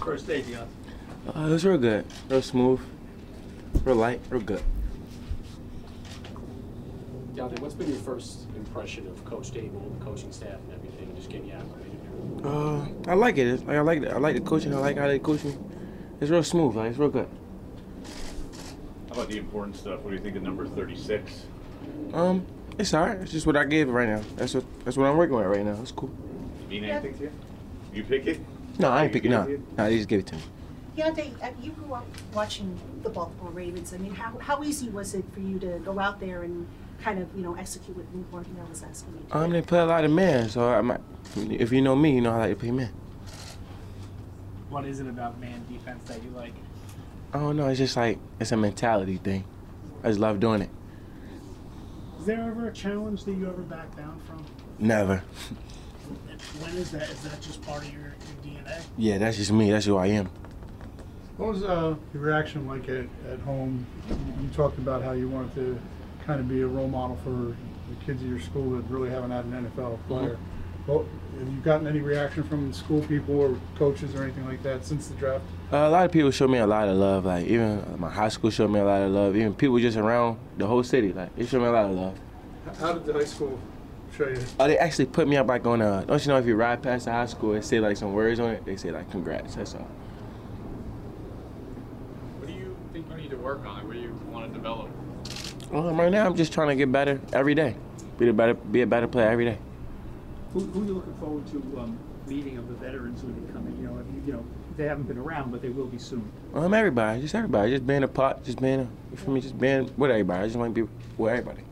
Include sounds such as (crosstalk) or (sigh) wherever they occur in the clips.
How's your first day, Dion? Uh, it was real good, real smooth, real light, real good. Deonte, what's been your first impression of Coach Daboll, the coaching staff, and everything, just getting you acclimated here? Uh, I like it. It's, like, I like it. I like the coaching. I like how they coach me. It's real smooth. Like it's real good. How about the important stuff? What do you think of number 36? Um, it's alright. It's just what I gave right now. That's what that's what I'm working with right now. It's cool. Mean anything to you? You pick it? No, I ain't You picking. give No, it to you? no, they just give it to me. Deonte, uh, you grew up watching the Baltimore Ravens. I mean, how, how easy was it for you to go out there and kind of, you know, execute what Lou Martinez was asking you to Um, do? they play a lot of men, so I might. If you know me, you know I like to play men. What is it about man defense that you like? I don't know. It's just like it's a mentality thing. I just love doing it. Is there ever a challenge that you ever back down from? Never. When is that? Is that just part of your, your DNA? Yeah, that's just me. That's who I am. What was uh, your reaction like at, at home? You, you talked about how you wanted to kind of be a role model for the kids at your school that really haven't had an NFL player. Well, have you gotten any reaction from school people or coaches or anything like that since the draft? Uh, a lot of people showed me a lot of love. Like even my high school showed me a lot of love. Even people just around the whole city, like they showed me a lot of love. How did the high school show you? Oh, they actually put me up like on a. Don't you know if you ride past the high school, it say like some words on it. They say like congrats. That's all. What do you think you need to work on? What do you want to develop? Um, right now I'm just trying to get better every day. Be a better, be a better player every day. Who, who are you looking forward to um, meeting of the veterans who come in? You know, if you, you know, they haven't been around, but they will be soon. Um, everybody, just everybody, just being a part, just being, a, you feel me, just being with everybody. I just want to be with everybody.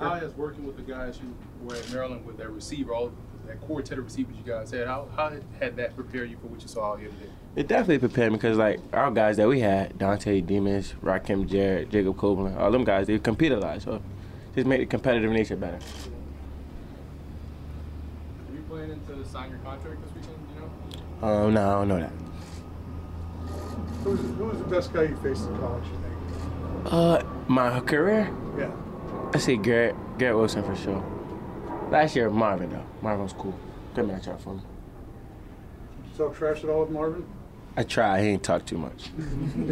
How has working with the guys who were at Maryland with that receiver, all that quartet of receivers you guys had, how, how had that prepared you for what you saw out here today? It definitely prepared me because like our guys that we had, Dontay Demus, Rakim Jarrett, Jacob Copeland, all them guys, they compete a lot. So just make the competitive nature better. Are you planning to sign your contract this weekend, you know? Um, no, I don't know that. Who was, who was the best guy you faced in college, you think? Uh, my career, Yeah. I see Garrett, Garrett Wilson for sure. Last year, Marvin though. Marvin was cool. Good matchup for me. Did you talk trash at all with Marvin? I try. He ain't talk too much. (laughs)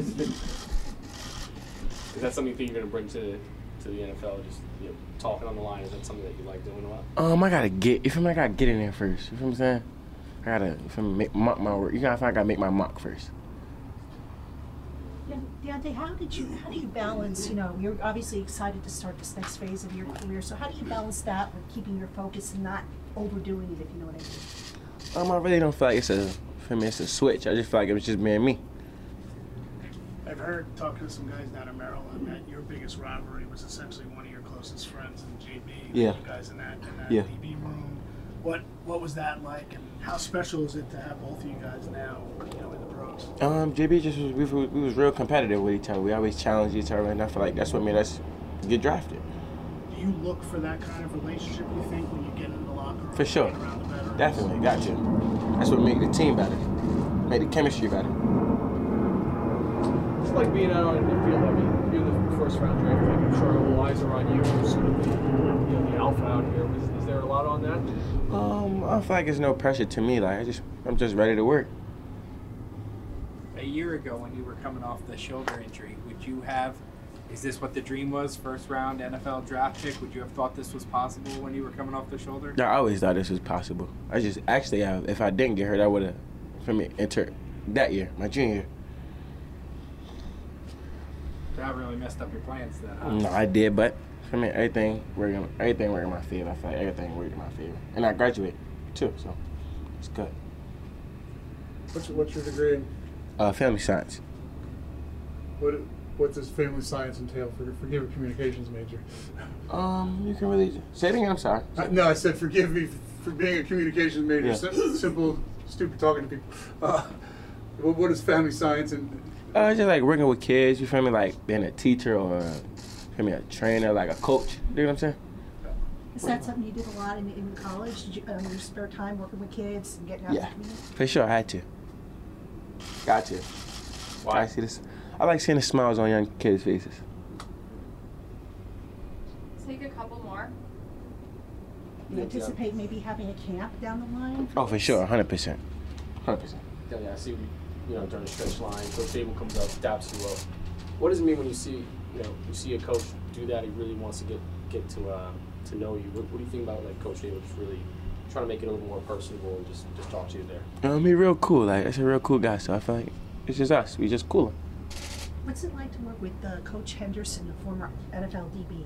Is that something you think you're going to bring to to the NFL? Just you know, talking on the line. Is that something that you like doing a lot? Um, I gotta get. You feel me? I gotta get in there first. You feel what I'm saying? I gotta. You feel me? Make mock my work. You gotta. I gotta make my mock first. Yeah, Deonte, how did you, how do you balance, you know, you're obviously excited to start this next phase of your career, so how do you balance that with keeping your focus and not overdoing it, if you know what I mean? Um, I really don't feel like it's a. For me, it's a switch. I just feel like it was just being me. I've heard talking to some guys down in Maryland that your biggest rivalry was essentially one of your closest friends in JB. Yeah. You guys in that in that Yeah. DB room. What what was that like, and how special is it to have both of you guys now, you know, in the pros? Um, JB just was we, was- we was real competitive with each other. We always challenged each other, and I feel like that's what made us get drafted. Do you look for that kind of relationship? You think when you get in the locker room, For sure. the? Definitely, got to. That's what made the team better. Made the chemistry better. It's like being out on the field. I mean, you're the first round draft pick. I'm sure all eyes are on you. You're sort of the, you know, the alpha out here. Is, is there a lot on that? Um, I feel like there's no pressure to me. Like I just, I'm just ready to work. A year ago, when you were coming off the shoulder injury, would you have is this what the dream was? First round NFL draft pick. Would you have thought this was possible when you were coming off the shoulder? Yeah, I always thought this was possible. I just actually, I, if I didn't get hurt, I would have, for me, entered that year, my junior year. That really messed up your plans then. Huh? No, I did, but for me, everything working, everything working in my favor. I feel like everything worked in my favor, and I graduated too, so it's good. What's your, what's your degree in? Uh, family science. What what does family science entail? For, forgive a communications major. (laughs) Um, you can really say it again. I'm sorry. Uh, no, I said forgive me for being a communications major. Yeah. Sim- simple, stupid talking to people. Uh, what, what is family science and? Uh, just like working with kids. You feel me? Like being a teacher or, feel me, a trainer, like a coach. You know what I'm saying? Is that something you did a lot in, in college? Did you, um, your spare time, working with kids and getting out Yeah, in the community? for sure. I had to. Got to. Why? I see this. I like seeing the smiles on young kids' faces. Take a couple more. You anticipate maybe having a camp down the line? Oh, for sure, hundred percent, hundred percent. Yeah, yeah, I see. You know, during the stretch line, Coach Daboll comes up, daps you up. What does it mean when you see, you know, you see a coach do that? He really wants to get get to uh, to know you. What, what do you think about like Coach Daboll just really trying to make it a little more personable and just just talk to you there? Um, he real cool. Like that's a real cool guy. So I feel like it's just us. We just cool. What's it like to work with uh, Coach Henderson, the former NFL DB?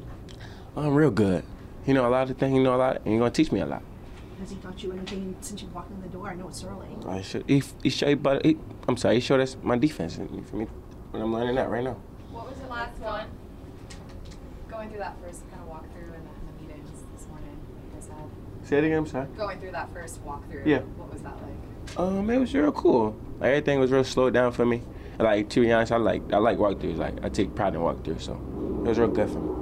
I'm real good. You know a lot of things. You know a lot, and you're gonna teach me a lot. Has he taught you anything since you walked in the door? I know it's early. I should. He, he showed, but he, I'm sorry. He showed us my defense. For me, and I'm learning that right now. What was the last one? Going through that first kind of walkthrough in the, in the meetings this morning, you guys had. Say it again. I'm sorry. Going through that first walkthrough. Yeah. What was that like? Um, it was real cool. Like everything was real slowed down for me. And, like to be honest, I like I like walkthroughs. Like I take pride in walkthroughs, so it was real good for me.